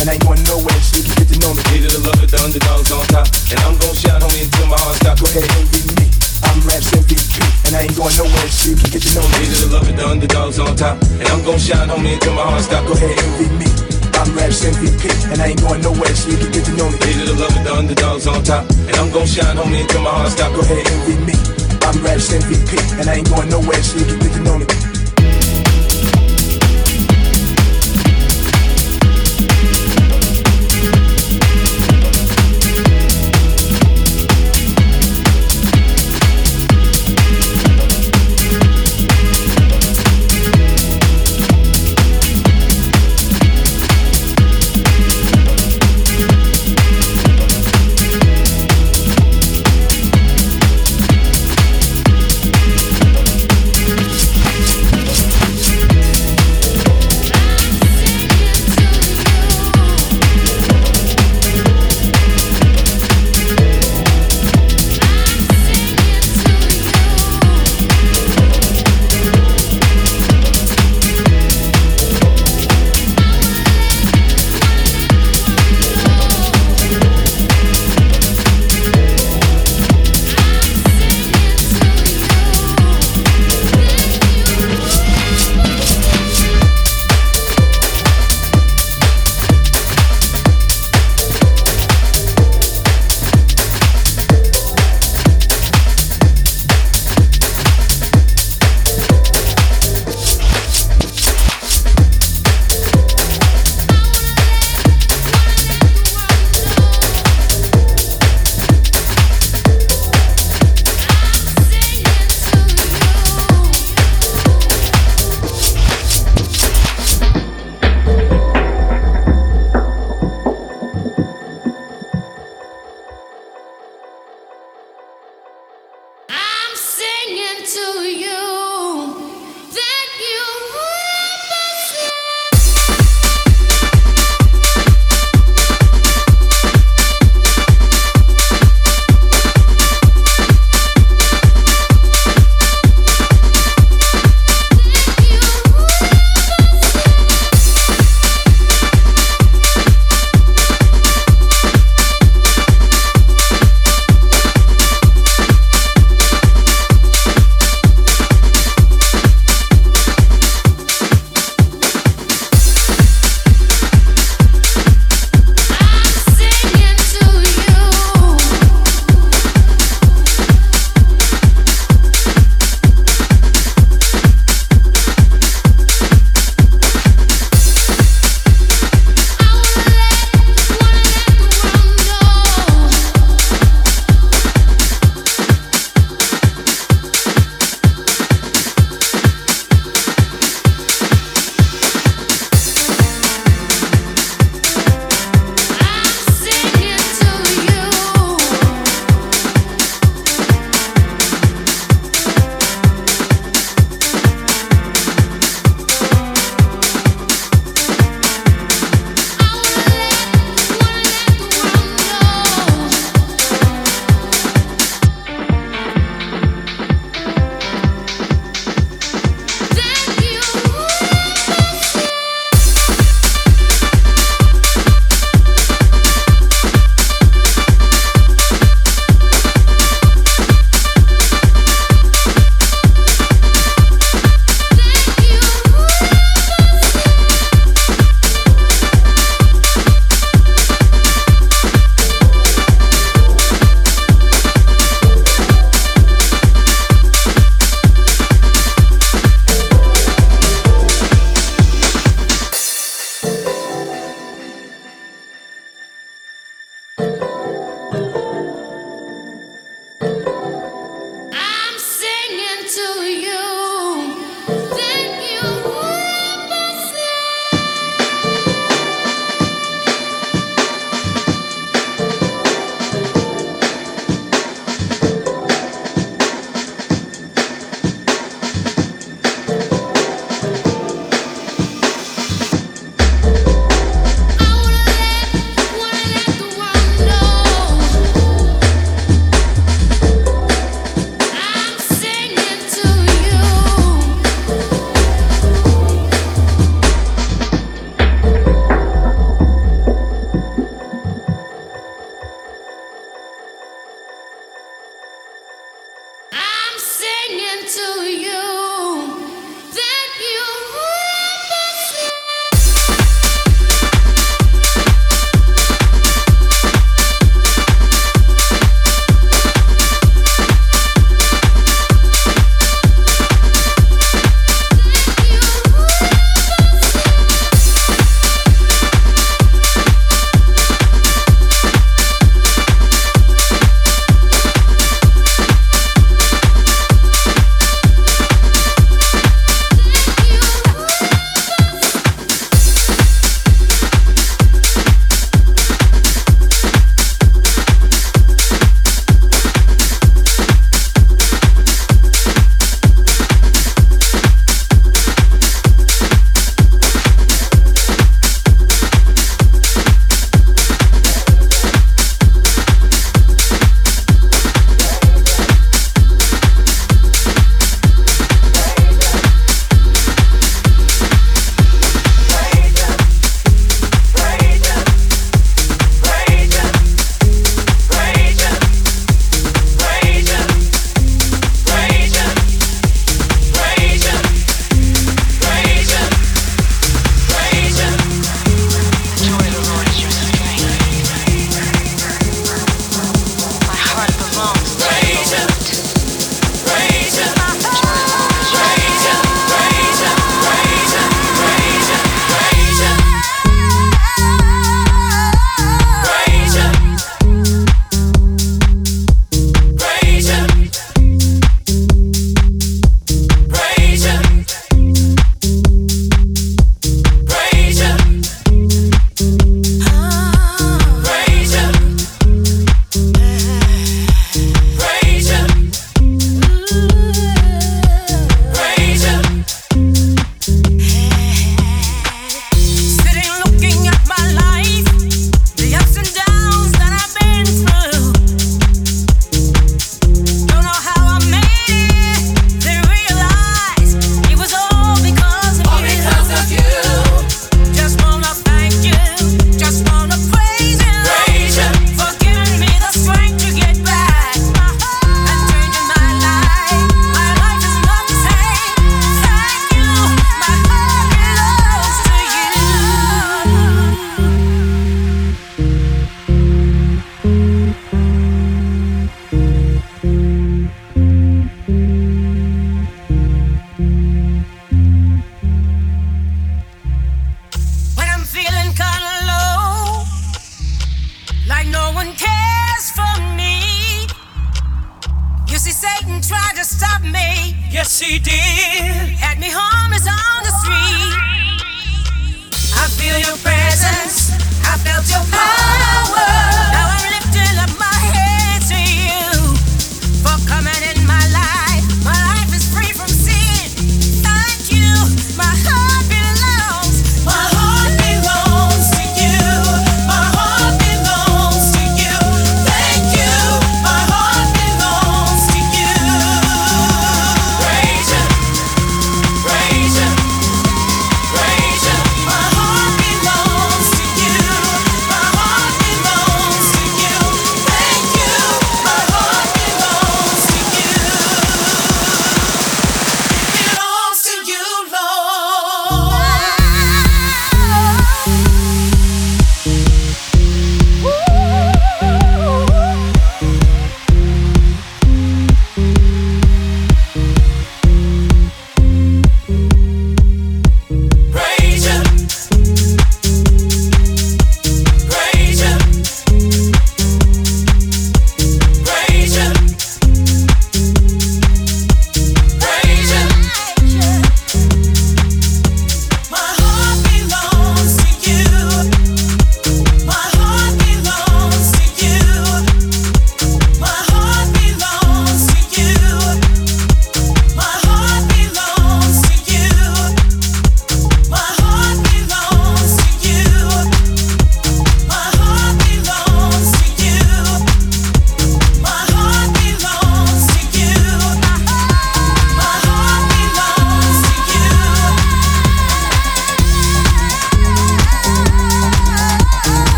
and I ain't going nowhere so you can get to know me. Needed to love it, the underdogs on top, and I'm gon' shine on me until my heart stops. Go ahead, and be me. I'm Raps MVP, and I ain't going nowhere so you can get to know me. Needed to love it, the underdogs on top, and I'm gon' shine on me until my heart stops. Go ahead, and be me. I'm Raps MVP, and I ain't going nowhere so you can get to know me. Needed to love it, the underdogs on top, and I'm gon' shine on me until my heart stop. Go ahead, envy me. I'm Raps MVP, and I ain't going nowhere so you can get to know me.